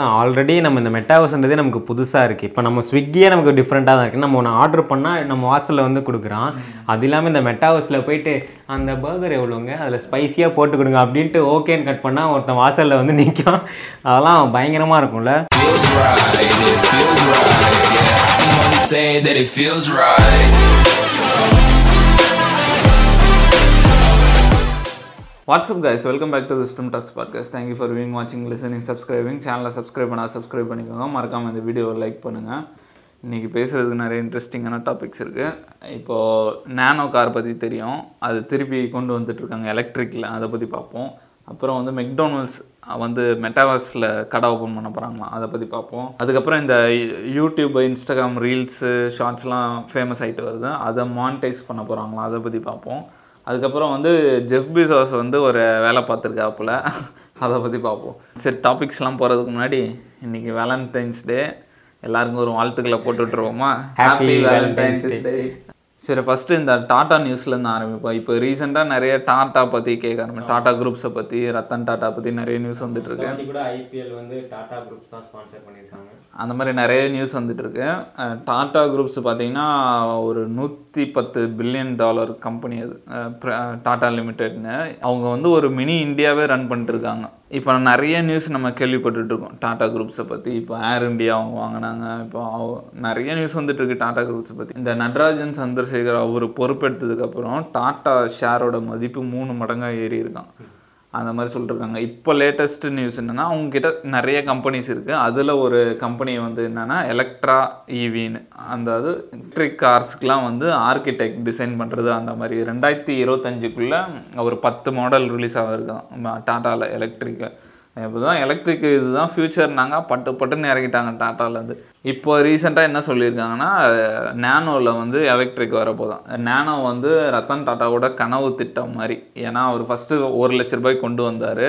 அதுதான் ஆல்ரெடி நம்ம இந்த மெட்டாவர்ஸ்ன்றதே நமக்கு புதுசாக இருக்குது இப்போ நம்ம ஸ்விக்கியே நமக்கு டிஃப்ரெண்ட்டாக தான் இருக்குது நம்ம ஒன்று ஆர்டர் பண்ணால் நம்ம வாசலில் வந்து கொடுக்குறான். அது இல்லாமல் இந்த மெட்டாவர்ஸில் போயிட்டு அந்த பர்கர் எவ்வளோங்க அதில் ஸ்பைசியாக போட்டு கொடுங்க அப்படின்ட்டு ஓகேன்னு கட் பண்ணால் ஒருத்தன் வாசலில் வந்து நிற்கும் அதெல்லாம் பயங்கரமாக இருக்கும்ல. Say that it feels right. What's up guys welcome back to system talks podcast thank you for viewing வாட்சிங் லிசனிங் சப்ஸ்கிரைபிங் சேனலை சப்ஸ்கிரைப் பண்ணால் சப்ஸ்கிரைப் பண்ணிக்கோங்க. மறக்காமல் இந்த வீடியோவை லைக் பண்ணுங்கள் இன்றைக்கி பேசுகிறதுக்கு நிறைய இன்ட்ரெஸ்டிங்கான டாபிக்ஸ் இருக்குது இப்போது நேனோ கார் பற்றி தெரியும். அது திருப்பி கொண்டு வந்துட்டுருக்காங்க எலக்ட்ரிக்கில் அதை பற்றி பார்ப்போம். அப்புறம் வந்து மெக்டோனல்ட்ஸ் வந்து மெட்டாவர்ஸில் கடை ஓப்பன் பண்ண போகிறாங்களாம் அதை பற்றி பார்ப்போம். அதுக்கப்புறம் இந்த யூடியூப் இன்ஸ்டாகிராம் ரீல்ஸு ஷார்ட்ஸ்லாம் ஃபேமஸ் ஆகிட்டு வருது. அதை மானிட்டைஸ் பண்ண போகிறாங்களாம் அதை பற்றி பார்ப்போம். அதுக்கப்புறம் வந்து ஜெஃப் பிசாஸ் வந்து ஒரு வேலை பார்த்துருக்காப்புல அதை பற்றி பார்ப்போம். சரி டாபிக்ஸ்லாம் போகிறதுக்கு முன்னாடி இன்றைக்கி வேலண்டைன்ஸ் டே எல்லாருக்கும் ஒரு வாழ்த்துக்களை போட்டு விட்டுருவோமா? Happy வேலண்டைன்ஸ் Valentine's டே சரி ஃபஸ்ட்டு இந்த டாடா நியூஸ்லேருந்து ஆரம்பிப்போம். இப்போ ரீசெண்டாக நிறைய டாட்டா பற்றி கேட்க ஆரம்பிச்சு டாடா குரூப்ஸை பற்றி ரத்தன் டாட்டா பற்றி நிறைய நியூஸ் வந்துட்டு இருக்கு. கூட ஐபிஎல் வந்து டாடா குரூப்ஸ் தான் ஸ்பான்சர் பண்ணியிருக்காங்க. அந்த மாதிரி நிறைய நியூஸ் வந்துட்டு இருக்கு. அஹ் டாடா குரூப்ஸ் பார்த்தீங்கன்னா ஒரு நூற்றி பத்து பில்லியன் டாலர் கம்பெனி அது. அஹ் பிர- அஹ் டாடா லிமிடெட்னு அவங்க வந்து ஒரு மினி இந்தியாவே ரன் பண்ணிட்டு இருக்காங்க. இப்போ நிறைய நியூஸ் நம்ம கேள்விப்பட்டுட்ருக்கோம். டாடா குரூப்ஸை பற்றி இப்போ ஏர் இண்டியா அவங்க வாங்கினாங்க இப்போ நிறைய நியூஸ் வந்துட்டுருக்கு டாடா குரூப்ஸை பற்றி இந்த நடராஜன் சந்திரசேகர் அவர் பொறுப்பெடுத்ததுக்கப்புறம் டாடா ஷேரோட மதிப்பு மூணு மடங்காக ஏறி இருக்கான் அந்த மாதிரி சொல்லிருக்காங்க. இப்போ லேட்டஸ்ட் நியூஸ் என்னென்னா அவங்கக்கிட்ட நிறைய கம்பெனிஸ் இருக்குது அதில் ஒரு கம்பெனி வந்து என்னென்னா எலக்ட்ரா ஈவின்னு அந்த அது எலக்ட்ரிக் கார்ஸ்க்குலாம் வந்து ஆர்கிடெக்ட் டிசைன் பண்ணுறது அந்த மாதிரி. ரெண்டாயிரத்தி இருபத்தஞ்சுக்குள்ளே ஒரு பத்து மாடல் ரிலீஸ் ஆகிருக்கான் டாட்டாவில் எலக்ட்ரிக் இப்போ தான் எலக்ட்ரிக் இதுதான் ஃப்யூச்சர்னாங்க பட்டு பட்டுன்னு இறக்கிட்டாங்க டாட்டாலேருந்து இப்போ ரீசெண்டாக என்ன சொல்லியிருக்காங்கன்னா நேனோவில் வந்து எலக்ட்ரிக் வரப்போதான் நேனோ வந்து ரத்தன் டாட்டாவோட கனவு திட்டம் மாதிரி. ஏன்னா அவர் ஃபஸ்ட்டு ஒரு லட்ச ரூபாய் கொண்டு வந்தார்.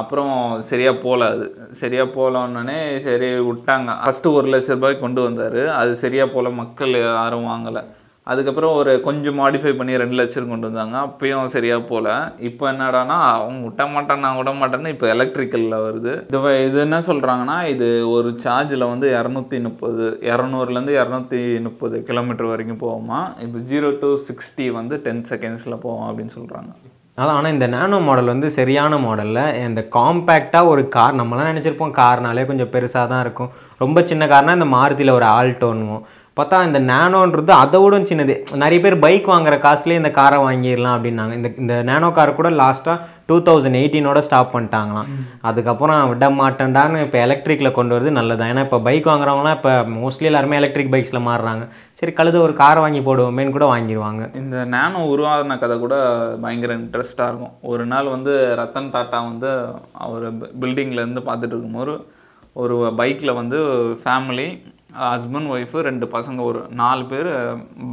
அப்புறம் சரியாக போகல அது. சரியாக போகலன்னே சரி விட்டாங்க. ஃபஸ்ட்டு ஒரு லட்ச ரூபாய் கொண்டு வந்தார். அது சரியாக போகல மக்கள் யாரும் வாங்கலை. அதுக்கப்புறம் ஒரு கொஞ்சம் மாடிஃபை பண்ணி ரெண்டு லட்சம் கொண்டு வந்தாங்க. அப்பயும் சரியாக போகல இப்போ என்னடானா அவங்க விட்ட மாட்டேன் நான் விட மாட்டேன்னு இப்போ எலக்ட்ரிக்கலில் வருது. இது இது என்ன சொல்கிறாங்கன்னா இது ஒரு சார்ஜில் வந்து இரநூத்தி முப்பது இரநூறுலேருந்து இரநூத்தி முப்பது கிலோமீட்டர் வரைக்கும் போவோமா இப்போ ஜீரோ டு சிக்ஸ்டி வந்து டென் செகண்ட்ஸில் போவோம் அப்படின்னு சொல்கிறாங்க அதான் ஆனால் இந்த நேனோ மாடல் வந்து சரியான மாடலில் இந்த காம்பேக்டாக ஒரு கார் நம்மளாம் நினச்சிருப்போம் கார்னாலே கொஞ்சம் பெருசாக தான் இருக்கும். ரொம்ப சின்ன கார்னால் இந்த மாருதியில் ஒரு ஆல்டோன்னுவோம் பார்த்தா இந்த நானோன்றது அதை விட சின்னது. நிறைய பேர் பைக் வாங்குற காசுலேயே இந்த காரை வாங்கிடலாம் அப்படின்னாங்க. இந்த இந்த நானோ கார் கூட லாஸ்ட்டாக டூ தௌசண்ட் எயிட்டீனோட ஸ்டாப் பண்ணிட்டாங்களாம். அதுக்கப்புறம் விட மாட்டேன்டான்னு இப்போ எலக்ட்ரிக்கில் கொண்டு வரது நல்லதான் ஏன்னா இப்போ பைக் வாங்குறவங்களாம் இப்போ மோஸ்ட்லி எல்லாருமே எலக்ட்ரிக் பைக்ஸில் மாறுறாங்க. சரி கழுத ஒரு காரை வாங்கி போடுவோமேன்னு கூட வாங்கிடுவாங்க. இந்த நேனோ உருவாகின கதை கூட பயங்கர இன்ட்ரெஸ்டாக இருக்கும். ஒரு நாள் வந்து ரத்தன் டாட்டா வந்து அவர் பில்டிங்லேருந்து பார்த்துட்டு இருக்கும்போது ஒரு பைக்கில் வந்து ஃபேமிலி ஹஸ்பண்ட் ஒய்ஃபு ரெண்டு பசங்க ஒரு நாலு பேர்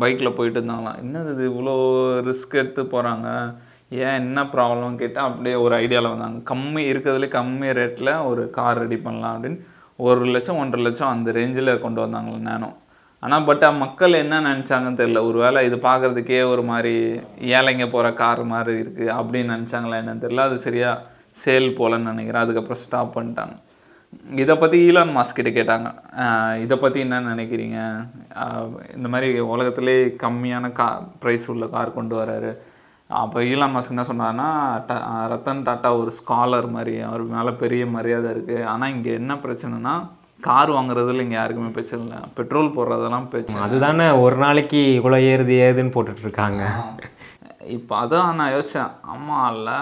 பைக்கில் போயிட்டு இருந்தாங்களாம். என்னது இது இவ்வளோ ரிஸ்க் எடுத்து போகிறாங்க ஏன் என்ன ப்ராப்ளம் கேட்டால் அப்படியே ஒரு ஐடியாவில் வந்தாங்க. கம்மி இருக்கிறதுலே கம்மி ரேட்டில் ஒரு கார் ரெடி பண்ணலாம் அப்படின்னு ஒரு லட்சம் ஒன்றரை லட்சம் அந்த ரேஞ்சில் கொண்டு வந்தாங்களே நானும். ஆனால் பட் மக்கள் என்ன நினச்சாங்கன்னு தெரில ஒரு வேளை இது பார்க்குறதுக்கே ஒரு மாதிரி ஏழைங்க போகிற கார் மாதிரி இருக்குது அப்படின்னு நினச்சாங்களா என்னன்னு தெரில அது சரியாக சேல் போகலன்னு நினைக்கிறேன். அதுக்கப்புறம் ஸ்டாப் பண்ணிட்டாங்க. இதை பற்றி ஈலான் மாஸ்க் கிட்ட கேட்டாங்க. இதை பற்றி என்ன நினைக்கிறீங்க? இந்த மாதிரி உலகத்திலே கம்மியான கா ப்ரைஸ் உள்ள கார் கொண்டு வராரு. அப்போ ஈலான் மாஸ்க் என்ன சொன்னார்னா ட- ரத்தன் டாட்டா ஒரு ஸ்காலர் மாதிரி அவர் மேலே பெரிய மரியாதை இருக்குது ஆனால் இங்கே என்ன பிரச்சனைனா கார் வாங்குறதுல இங்கே யாருக்குமே பிரச்சனை இல்லை. பெட்ரோல் போடுறதெல்லாம் பிரச்சனை. அதுதானே ஒரு நாளைக்கு இவ்வளோ ஏறுது ஏதுன்னு போட்டுட்டு இருக்காங்க. இப்போ அதான் நான் யோசித்தேன் அம்மா இல்லை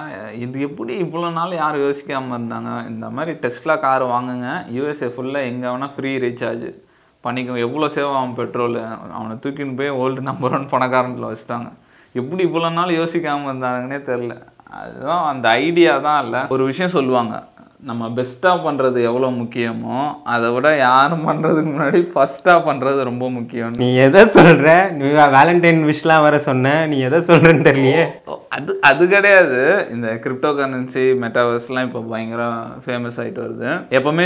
இது எப்படி இவ்வளோ நாள் யாரும் யோசிக்காமல் இருந்தாங்க? இந்த மாதிரி டெஸ்லா கார் வாங்குங்க. யூஎஸ்ஏ ஃபுல்லாக எங்கே வேணால் ஃப்ரீ ரீசார்ஜ் பண்ணிக்கோ எவ்வளோ சேவ் ஆகும் பெட்ரோல் அவனை தூக்கின்னு போய் ஓல்டு நம்பர் ஒன் பணக்காரனில் வச்சுட்டாங்க. எப்படி இவ்வளோ நாள் யோசிக்காமல் இருந்தாங்கன்னே தெரில அதுதான் அந்த ஐடியா தான் இல்லை? ஒரு விஷயம் சொல்லுவாங்க. நம்ம பெஸ்ட்டாக பண்ணுறது எவ்வளோ முக்கியமோ அதை விட யாரும் பண்ணுறதுக்கு முன்னாடி ஃபஸ்ட்டாக பண்ணுறது ரொம்ப முக்கியம். நீ எதை சொல்ற? நீ வேலண்டைன் விஷலாம் வர சொன்ன நீ எதை சொல்றேன்னு தெரியலையே. அது அது கிடையாது. இந்த கிரிப்டோ கரன்சி மெட்டாவர்ஸ்லாம் இப்போ பயங்கர ஃபேமஸ் ஆகிட்டு வருது. எப்போவுமே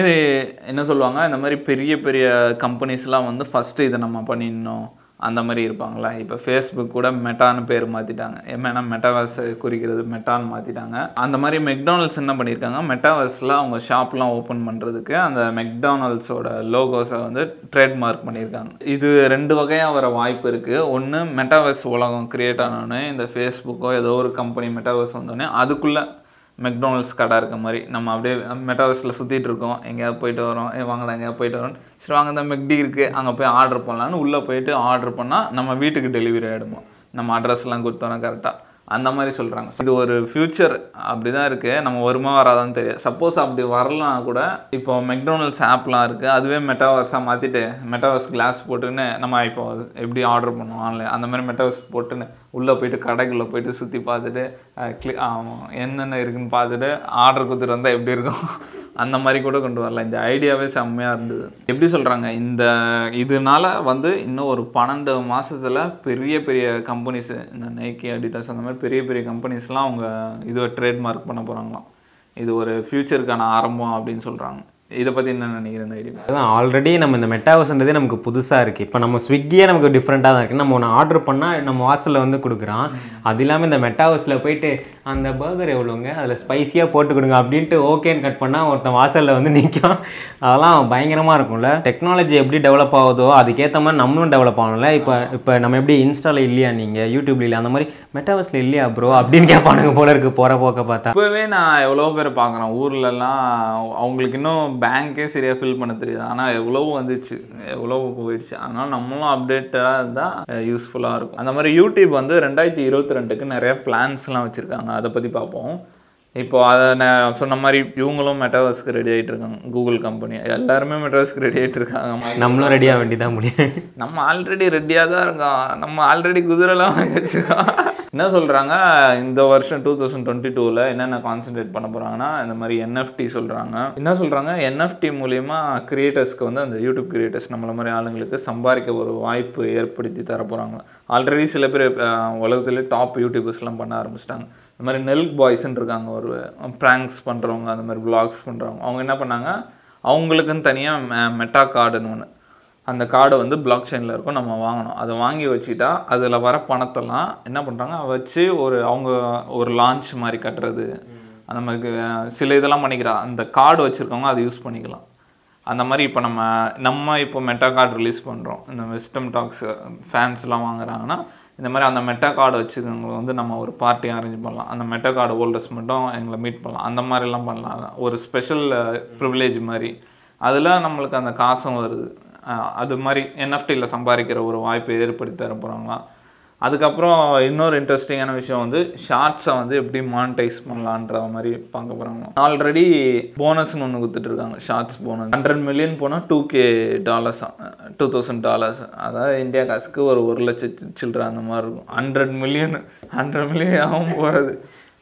என்ன சொல்லுவாங்க இந்த மாதிரி பெரிய பெரிய கம்பெனிஸ்லாம் வந்து ஃபஸ்ட்டு இதை நம்ம பண்ணிடணும். அந்த மாதிரி இருப்பாங்களா? இப்போ ஃபேஸ்புக் கூட மெட்டான்னு பேர் மாற்றிட்டாங்க ஏன்னா மெட்டாவர்ஸ் குறிக்கிறது மெட்டான்னு மாற்றிட்டாங்க அந்த மாதிரி மெக்டானல்ஸ் என்ன பண்ணியிருக்காங்க மெட்டாவர்ஸில் அவங்க ஷாப்லாம் ஓப்பன் பண்ணுறதுக்கு அந்த மெக்டானல்ஸோட லோகோஸை வந்து ட்ரேட்மார்க் பண்ணியிருக்காங்க இது ரெண்டு வகையாக வர வாய்ப்பு இருக்குது ஒன்று மெட்டாவர்ஸ் உலகம் க்ரியேட் ஆனோடனே இந்த ஃபேஸ்புக்கோ ஏதோ ஒரு கம்பெனி மெட்டாவர்ஸ் வந்தோடனே அதுக்குள்ளே மெக்டானல்ட்ஸ் கடை இருக்க மாதிரி நம்ம அப்படியே மெட்டாவர்ஸில் சுற்றிட்டு இருக்கோம். எங்கேயாவது போயிட்டு வரோம். ஏ வாங்கடா எங்கேயாவது போயிட்டு வரோம் சரி வாங்க தான் மெக்டி இருக்குது அங்கே போய் ஆர்டர் பண்ணலான்னு உள்ளே போயிட்டு ஆர்டர் பண்ணால் நம்ம வீட்டுக்கு டெலிவரி ஆகிடுமோ நம்ம அட்ரஸ்லாம் கொடுத்தோன்னா கரெக்டாக அந்த மாதிரி சொல்கிறாங்க இது ஒரு ஃப்யூச்சர் அப்படி தான் இருக்குது நம்ம வருமா வராதான்னு தெரியாது சப்போஸ் அப்படி வரலாம் கூட இப்போ மெக்டோனல்ட்ஸ் ஆப்லாம் இருக்குது அதுவே மெட்டாவர்ஸாக மாற்றிட்டு மெட்டாவர்ஸ் கிளாஸ் போட்டுன்னு நம்ம இப்போ எப்படி ஆர்டர் பண்ணுவோம் ஆன்லைன் அந்த மாதிரி மெட்டாவர்ஸ் போட்டுன்னு உள்ளே போயிட்டு கடைக்குள்ளே போயிட்டு சுற்றி பார்த்துட்டு கிளி என்னென்ன இருக்குன்னு பார்த்துட்டு ஆர்டர் கொடுத்துட்டு வந்தால் எப்படி இருக்கும்? அந்த மாதிரி கூட கொண்டு வரலாம். இந்த ஐடியாவே செம்மையாக இருந்தது. எப்படி சொல்கிறாங்க இந்த இதனால வந்து இன்னும் ஒரு பன்னெண்டு மாதத்தில் பெரிய பெரிய கம்பெனிஸு இந்த நைக்கி அடிடாஸ் அந்த மாதிரி பெரிய பெரிய கம்பெனிஸ்லாம் அவங்க இதுவை ட்ரேட்மார்க் பண்ண போகிறாங்களாம் இது ஒரு ஃப்யூச்சருக்கான ஆரம்பம் அப்படின்னு சொல்கிறாங்க இதை பற்றி என்ன நினைக்கிறேன் ஐடியா? அதான் ஆல்ரெடி நம்ம இந்த மெட்டாவர்ஸ்ன்றதே நமக்கு புதுசாக இருக்குது இப்போ நம்ம ஸ்விக்கியே நமக்கு டிஃப்ரெண்ட்டாக தான் இருக்குது நம்ம ஒன்று ஆர்டர் பண்ணால் நம்ம வாசலில் வந்து கொடுக்குறான். அது இல்லாமல் இந்த மெட்டாவர்ஸில் போயிட்டு அந்த பர்கர் எவ்வளோங்க அதில் ஸ்பைஸியாக போட்டு கொடுங்க அப்படின்ட்டு ஓகேன்னு கட் பண்ணால் ஒருத்தன் வாசலில் வந்து நிற்கும் அதெல்லாம் பயங்கரமாக இருக்கும்ல. டெக்னாலஜி எப்படி டெவலப் ஆகுதோ அதுக்கேற்ற மாதிரி நம்மளும் டெவலப் ஆகணும்ல. இப்போ இப்போ நம்ம எப்படி இன்ஸ்டாவில் இல்லையா நீங்கள் யூடியூப்ல இல்லையா? அந்த மாதிரி மெட்டாவர்ஸில் இல்லையா ப்ரோ அப்படின்னு கேட்பானுங்க போல இருக்குது போகிற போக்க பார்த்தா. இப்போவே நான் எவ்வளோ பேர் பார்க்குறேன். ஊர்லலாம் அவங்களுக்கு இன்னும் பேங்க்கே சரியாக ஃபில் பண்ண தெரியாது. ஆனால் எவ்வளோ வந்துச்சு. எவ்வளோ போயிடுச்சு. அதனால நம்மளும் அப்டேட்டடாக இருந்தால் யூஸ்ஃபுல்லாக இருக்கும். அந்த மாதிரி யூடியூப் வந்து ரெண்டாயிரத்தி இருபத்தி ரெண்டுக்கு நிறைய பிளான்ஸ்லாம் வச்சுருக்காங்க. அதை பற்றி பார்ப்போம். இப்போ அதை நான் சொன்ன மாதிரி இவங்களும் மெட்டாவர்ஸ்க்கு ரெடி ஆகிட்டு இருக்காங்க. கூகுள் கம்பெனி எல்லாருமே மெட்டாவர்ஸ்க்கு ரெடி ஆகிட்டு இருக்காங்க. நம்மளும் ரெடியாக வேண்டிதான் முடியும். நம்ம ஆல்ரெடி ரெடியாக தான் இருக்கோம். நம்ம ஆல்ரெடி குதிரைலாம் வச்சிருக்கோம். என்ன சொல்கிறாங்க இந்த வருஷம் டூ தௌசண்ட் டுவெண்ட்டி டூவில் என்னென்ன கான்சென்ட்ரேட் பண்ண போகிறாங்கன்னா இந்த மாதிரி என்எஃப்டி சொல்கிறாங்க என்ன சொல்கிறாங்க என்எஃப்டி மூலிமா கிரியேட்டர்ஸ்க்கு வந்து அந்த யூடியூப் கிரியேட்டர்ஸ் நம்மள மாதிரி ஆளுங்களுக்கு சம்பாதிக்க ஒரு வாய்ப்பு ஏற்படுத்தி தர போகிறாங்க ஆல்ரெடி சில பேர் அஹ், உலகத்திலே டாப் யூடியூபர்ஸ்லாம் பண்ண ஆரம்பிச்சிட்டாங்க. இந்த மாதிரி நெல்க் பாய்ஸ்ன்னு இருக்காங்க ஒரு ப்ராங்க்ஸ் பண்ணுறவங்க அந்த மாதிரி விளாக்ஸ் பண்ணுறவங்க அவங்க என்ன பண்ணாங்க? அவங்களுக்குன்னு தனியாக மெட்டா கார்டுன்னு ஒன்று அந்த கார்டு வந்து பிளாக் செயினில் இருக்கும் நம்ம வாங்கணும். அதை வாங்கி வச்சுட்டா அதில் வர பணத்தெல்லாம் என்ன பண்ணுறாங்க வச்சு ஒரு அவங்க ஒரு லான்ச் மாதிரி கட்டுறது. அந்த மாதிரி சில இதெல்லாம் பண்ணிக்கிறா. அந்த கார்டு வச்சுருக்கவங்க அதை யூஸ் பண்ணிக்கலாம். அந்த மாதிரி இப்போ நம்ம நம்ம இப்போ மெட்டா கார்டு ரிலீஸ் பண்ணுறோம் இந்த வெஸ்டம் டாக்ஸ் ஃபேன்ஸ்லாம் வாங்குறாங்கன்னா இந்த மாதிரி அந்த மெட்டா கார்டு வச்சுருக்கவங்களை வந்து நம்ம ஒரு பார்ட்டி அரேஞ்ச் பண்ணலாம். அந்த மெட்டா கார்டு ஹோல்டர்ஸ் மட்டும் எங்களை மீட் பண்ணலாம். அந்த மாதிரிலாம் பண்ணலாம். ஒரு ஸ்பெஷல் ப்ரிவிலேஜ் மாதிரி. அதில் நம்மளுக்கு அந்த காசும் வருது. அது மாதிரி என்எஃப்டியில் சம்பாதிக்கிற ஒரு வாய்ப்பை ஏற்படுத்தி தர போகிறாங்களாம் அதுக்கப்புறம் இன்னொரு இன்ட்ரெஸ்டிங்கான விஷயம் வந்து ஷார்ட்ஸை வந்து எப்படி மானிட்டைஸ் பண்ணலான்ற மாதிரி பார்க்க போகிறாங்க ஆல்ரெடி போனஸ்னு ஒன்று கொடுத்துட்ருக்காங்க ஷார்ட்ஸ் போனஸ் ஹண்ட்ரட் மில்லியன் போனால் two K dollars two thousand dollars அதாவது இந்தியா காசுக்கு ஒரு ஒரு லட்சத்து சில்லற அந்த மாதிரி இருக்கும். ஹண்ட்ரட் மில்லியன் ஹண்ட்ரட் மில்லியன் ஆகும் போகிறது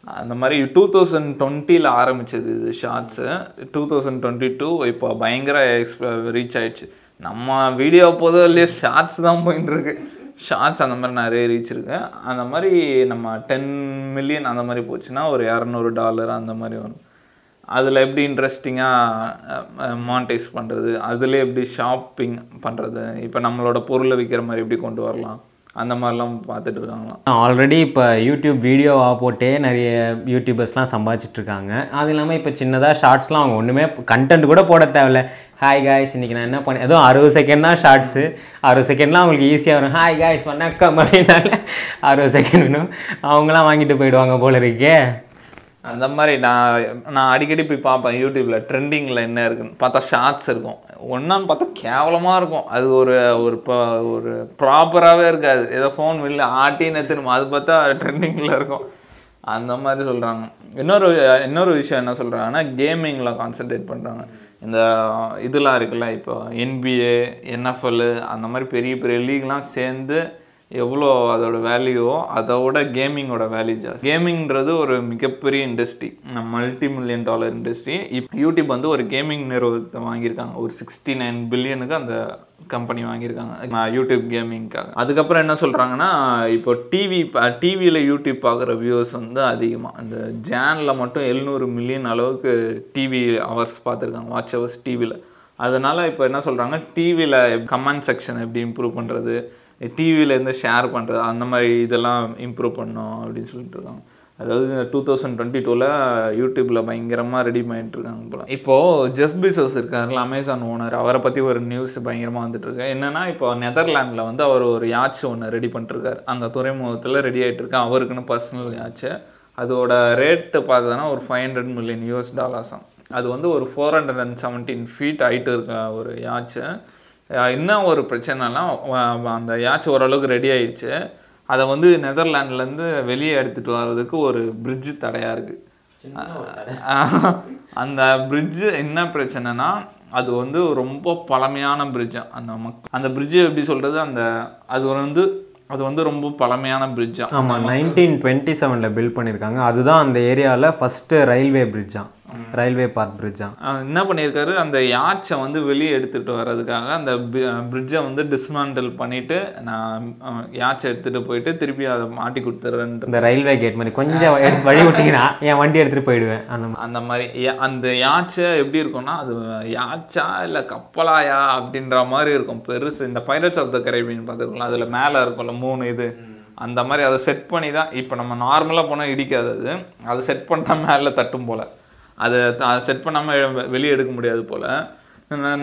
அந்த மாதிரி டூ தௌசண்ட் டுவெண்ட்டியில் ஆரம்பிச்சது இது shorts two thousand twenty two இப்போ பயங்கர ரீச் ஆயிடுச்சு. நம்ம வீடியோ போதும் இல்லையா ஷார்ட்ஸ் தான் போயின்னு இருக்கு ஷார்ட்ஸ் அந்த மாதிரி நிறைய ரீச் இருக்குது அந்த மாதிரி நம்ம டென் மில்லியன் அந்த மாதிரி போச்சுன்னா ஒரு இரநூறு டாலர் அந்த மாதிரி வரும். அதில் எப்படி இன்ட்ரெஸ்டிங்காக மானிட்டைஸ் பண்ணுறது அதில் எப்படி ஷாப்பிங் பண்ணுறது இப்போ நம்மளோட பொருளை விற்கிற மாதிரி எப்படி கொண்டு வரலாம்? அந்த மாதிரிலாம் பார்த்துட்டு இருக்காங்களாம் ஆல்ரெடி இப்போ யூடியூப் வீடியோவாக போட்டே நிறைய யூடியூபர்ஸ்லாம் சம்பாதிச்சிட்ருக்காங்க அது இல்லாமல் இப்போ சின்னதாக ஷார்ட்ஸ்லாம் அவங்க ஒன்றுமே கண்டென்ட் கூட போட தேவையில்ல. ஹாய் காய்ஸ் இன்றைக்கி நான் என்ன பண்ணேன் எதுவும் அறுபது செகண்ட் தான் ஷார்ட்ஸு அறுபது செகண்ட்லாம் அவங்களுக்கு ஈஸியாக வரும். ஹாய் காய்ஸ் வணக்கம் அப்படின்னால அறுபது செகண்ட் வேணும். அவங்களாம் வாங்கிட்டு போயிடுவாங்க போல இருக்கே. அந்த மாதிரி நான் நான் அடிக்கடி போய் பார்ப்பேன் யூடியூப்பில் ட்ரெண்டிங்கில் என்ன இருக்குன்னு. பார்த்தா ஷார்ட்ஸ் இருக்கும். ஒன்றான்னு பார்த்தா கேவலமாக இருக்கும். அது ஒரு ஒரு இப்போ ஒரு ப்ராப்பராகவே இருக்காது. ஏதோ ஃபோன் வெளில ஆட்டின்னு திரும்ப அது பார்த்தா ட்ரெண்டிங்கில் இருக்கும். அந்த மாதிரி சொல்கிறாங்க இன்னொரு இன்னொரு விஷயம் என்ன சொல்கிறாங்கன்னா கேமிங்கில் கான்சென்ட்ரேட் பண்ணுறாங்க இந்த இதெல்லாம் இருக்குல்ல இப்போ என்பிஏ என்எஃப்எல்லு அந்த மாதிரி பெரிய பெரிய லீக்லாம் சேர்ந்து எவ்வளோ அதோட வேல்யூவோ அதோட கேமிங்கோட வேல்யூ ஜாஸ்தி. கேமிங்கிறது ஒரு மிகப்பெரிய industry multi million dollar industry இப்போ யூடியூப் வந்து ஒரு கேமிங் நிறுவனத்தை வாங்கியிருக்காங்க. ஒரு சிக்ஸ்டி நைன் பில்லியனுக்கு அந்த கம்பெனி வாங்கியிருக்காங்க. யூடியூப் கேமிங்க்காக அதுக்கப்புறம் என்ன சொல்கிறாங்கன்னா இப்போ டிவி டிவியில் யூடியூப் பார்க்குற வியூவர்ஸ் வந்து அதிகமாக அந்த ஜேனில் மட்டும் எழுநூறு மில்லியன் அளவுக்கு டிவி ஹவர்ஸ் பார்த்துருக்காங்க. வாட்ச் ஹவர்ஸ் டிவியில் அதனால் இப்போ என்ன சொல்கிறாங்க டிவியில் கமெண்ட் செக்ஷன் எப்படி இம்ப்ரூவ் பண்ணுறது டிவியிலேருந்து ஷேர் பண்ணுறது அந்த மாதிரி இதெல்லாம் இம்ப்ரூவ் பண்ணோம் அப்படின்னு சொல்லிட்டு இருக்காங்க. அதாவது டூ தௌசண்ட் டுவெண்ட்டி டூவில் யூடியூப்பில் பயங்கரமாக ரெடி பண்ணிட்டுருக்காங்க போல. இப்போது ஜெஃப் பிசோஸ் இருக்காருல்ல அமேசான் ஓனர் அவரை பற்றி ஒரு நியூஸ் பயங்கரமாக வந்துட்டுருக்கு என்னென்னா இப்போ நெதர்லாண்டில் வந்து அவர் ஒரு யாட்ச் ஒன்று ரெடி பண்ணிட்டுருக்காரு அங்கே துறைமுகத்தில் ரெடி ஆகிட்டுருக்கேன் அவருக்குன்னு பர்சனல் யாட்ச்சு அதோட ரேட்டு பார்த்தோன்னா ஒரு ஃபைவ் ஹண்ட்ரட் மில்லியன் யூஎஸ் டாலர்ஸாம் அது வந்து ஒரு four hundred and seventeen feet height இருக்க ஒரு யாட்ச்சு என்ன ஒரு பிரச்சனைனா அந்த யாட்ச் ஓரளவுக்கு ரெடி ஆயிடுச்சு. அதை வந்து நெதர்லாண்ட்லேருந்து வெளியே எடுத்துகிட்டு வர்றதுக்கு ஒரு பிரிட்ஜு தடையாக இருக்குது அந்த பிரிட்ஜு என்ன பிரச்சனைனா அது வந்து ரொம்ப பழமையான பிரிட்ஜ் அந்த மக் அந்த பிரிட்ஜு எப்படி சொல்கிறது அந்த அது வந்து அது வந்து ரொம்ப பழமையான பிரிட்ஜா ஆமாம் நைன்டீன் டுவெண்ட்டி செவனில் பில்ட் பண்ணியிருக்காங்க அதுதான் அந்த ஏரியாவில் ஃபஸ்ட்டு ரயில்வே பிரிட்ஜாம் ரயில்வே பார்க் பிரிட்ஜாம் அஹ் என்ன பண்ணியிருக்காரு? அந்த யாட்சை வந்து வெளியே எடுத்துகிட்டு வர்றதுக்காக அந்த பிரிட்ஜை வந்து டிஸ்மாண்டல் பண்ணிவிட்டு நான் யாட்சை எடுத்துகிட்டு போயிட்டு திருப்பி அதை மாட்டி கொடுத்துட்றேன்ட்டு இந்த ரயில்வே கேட் மாதிரி கொஞ்சம் வழி விட்டிங்கன்னா என் வண்டி எடுத்துகிட்டு போயிடுவேன். அந்த மாதிரி. அந்த மாதிரி அந்த யாட்சை எப்படி இருக்கும்னா அது யாட்சா இல்லை கப்பலாயா அப்படின்ற மாதிரி இருக்கும். பெருசு இந்த பைரட்ஸ் ஆஃப் த கரேபியன் பார்த்துருக்கலாம் அதில் மேலே இருக்கும்ல மூணு இது. அந்த மாதிரி அதை செட் பண்ணி தான் இப்போ நம்ம நார்மலாக போனால் இடிக்காது அது. அதை செட் பண்ணிட்டா மேலே தட்டும் போல். அதை அதை செட் பண்ணாமல் வெளியே எடுக்க முடியாது போல்.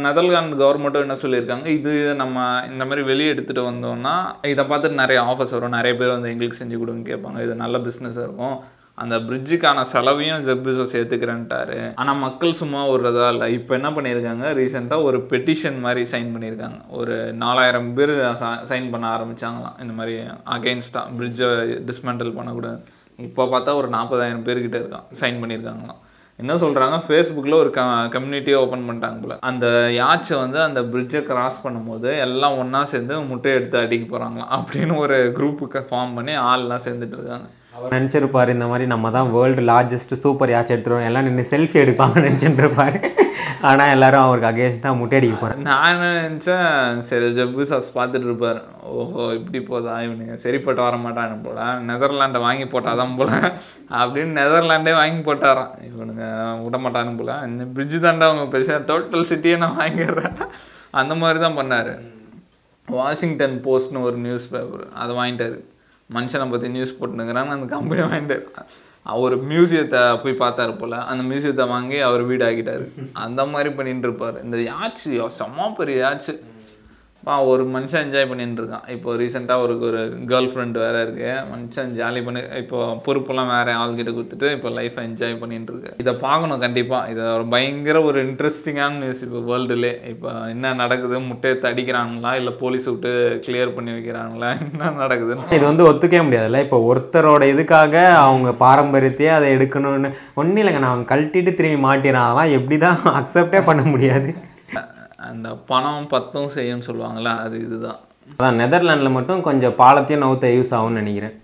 நெதர்லாந்து கவர்மெண்ட்டும் என்ன சொல்லியிருக்காங்க? இது நம்ம இந்த மாதிரி வெளியே எடுத்துகிட்டு வந்தோம்னா இதை பார்த்துட்டு நிறைய ஆஃபர்ஸ் வரும். நிறைய பேர் வந்து எங்களுக்கு செஞ்சு கொடுங்க கேட்பாங்க. இது நல்ல பிஸ்னஸாக இருக்கும். அந்த பிரிட்ஜுக்கான செலவையும் ஜெப்பிசோ சேர்த்துக்கிறேன்ட்டாரு ஆனால் மக்கள் சும்மா விடுறதா இல்லை. இப்போ என்ன பண்ணியிருக்காங்க? ரீசெண்டாக ஒரு பெட்டிஷன் மாதிரி சைன் பண்ணியிருக்காங்க. ஒரு நாலாயிரம் பேர் சைன் பண்ண ஆரம்பிச்சாங்களாம். இந்த மாதிரி அகெயின்ஸ்டாக பிரிட்ஜை டிஸ்மெண்டல் பண்ணக்கூடாது இப்போ பார்த்தா ஒரு நாற்பதாயிரம் பேர்கிட்ட இருக்கான். சைன் பண்ணியிருக்காங்களாம். என்ன சொல்கிறாங்க ஃபேஸ்புக்கில் ஒரு க கம்யூனிட்டியை ஓப்பன் பண்ணிட்டாங்க போல. அந்த யாச்சை வந்து அந்த பிரிட்ஜை கிராஸ் பண்ணும்போது எல்லாம் ஒன்றா சேர்ந்து முட்டை எடுத்து அடிக்க போகிறாங்களாம் அப்படின்னு ஒரு குரூப்புக்கு ஃபார்ம் பண்ணி ஆள்லாம் சேர்ந்துட்டு இருக்காங்க. அவர் நினச்சிருப்பாரு இந்த மாதிரி நம்ம தான் வேர்ல்டு லார்ஜஸ்ட் சூப்பர் யாட்ச் எடுத்துருவோம். எல்லாம் நின்று செல்ஃபி எடுப்பாங்கன்னு நினச்சிட்டு இருப்பாரு ஆனால் எல்லாரும் அவருக்கு அகேன்ஸ்டாக முட்டை அடிக்க போகிறாங்க நான் நினச்சேன் சரி ஜப்பு சாஸ் பார்த்துட்டு இருப்பார். ஓஹோ இப்படி போதா இவனுங்க? சரிப்பட்டு வர மாட்டானு போல. நெதர்லாண்டை வாங்கி போட்டாதான் போல. அப்படின்னு நெதர்லாண்டே வாங்கி போட்டாராம். இவனுங்க விட மாட்டானு போல. இந்த பிரிட்ஜு தாண்டா அவங்க பேச டோட்டல் சிட்டியை நான் வாங்கிடுறேன். அந்த மாதிரி தான் பண்ணார். வாஷிங்டன் போஸ்ட்னு ஒரு நியூஸ் பேப்பர் அதை வாங்கிட்டாரு. மனுஷனை பற்றி நியூஸ் போட்டுனுங்கிறாங்க அந்த கம்பெனி வாங்கிட்டு அவர் மியூசியத்தை போய் பார்த்தாரு போல். அந்த மியூசியத்தை வாங்கி அவர் வீடு ஆகிட்டார் அந்த மாதிரி பண்ணிட்டு இருப்பார். இந்த யாச்சு செம்ம பெரிய யாச்சு பா ஒரு மனுஷன் என்ஜாய் பண்ணிட்டு இருக்கான் இப்போ ரீசெண்டாக அவருக்கு ஒரு கேர்ள் ஃப்ரெண்ட் வேறு இருக்கு. மனுஷன் ஜாலி பண்ணி இப்போ பொறுப்பெல்லாம் வேறு ஆள்கிட்ட கொடுத்துட்டு இப்போ லைஃப்பை என்ஜாய் பண்ணிட்டு இருக்கு இதை பார்க்கணும் கண்டிப்பாக இதை ஒரு பயங்கர ஒரு இன்ட்ரெஸ்டிங்கான நியூஸ் இப்போ வேர்ல்டுலே இப்போ என்ன நடக்குது? முட்டையை தடிக்கிறாங்களா? இல்லை போலீஸ் விட்டு கிளியர் பண்ணி வைக்கிறாங்களா? என்ன நடக்குதுன்னு இது வந்து ஒத்துக்கவே முடியாதுல்ல. இப்போ ஒருத்தரோட இதுக்காக அவங்க பாரம்பரியத்தையே அதை எடுக்கணும்னு ஒன்றும் இல்லைங்க. நான் அவங்க கழட்டிட்டு திரும்பி மாட்டினாலாம். எப்படி தான் அக்செப்டே பண்ண முடியாது. அந்த பணம் பத்தும் செய்யும்னு சொல்லுவாங்கள்ல அது இதுதான். அதான் நெதர்லாண்டில் மட்டும் கொஞ்சம் பாலத்தையும் நவுத்த யூஸ் ஆகும்னு நினைக்கிறேன்.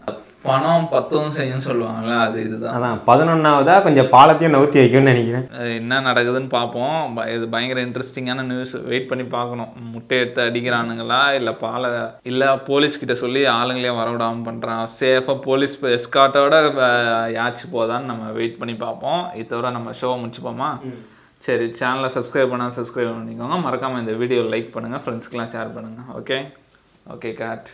பணம் பத்தும் செய்யும்னு சொல்லுவாங்கள்ல அது இதுதான். அதான் பதினொன்றாவதா கொஞ்சம் பாலத்தையும் நவுத்தி வைக்கும்னு நினைக்கிறேன். என்ன நடக்குதுன்னு பார்ப்போம். இது பயங்கர இன்ட்ரெஸ்டிங்கான நியூஸ் வெயிட் பண்ணி பார்க்கணும். முட்டை எடுத்து அடிக்கிறானுங்களா இல்லை பாலை இல்லை போலீஸ் கிட்ட சொல்லி ஆளுங்களே வரவிடாமல் பண்ணுறான் சேஃபாக போலீஸ் எஸ்காட்டோட யாச்சு போதான்னு நம்ம வெயிட் பண்ணி பார்ப்போம். இது தவிர நம்ம ஷோ முடிச்சுப்போமா? சரி சேனலை சப்ஸ்கிரைப் பண்ணால் சப்ஸ்கிரைப் பண்ணிக்கோங்க. மறக்காமல் இந்த வீடியோ லைக் பண்ணுங்கள் ஃப்ரெண்ட்ஸ்க்கெலாம் ஷேர் பண்ணுங்கள் ஓகே ஓகே காட்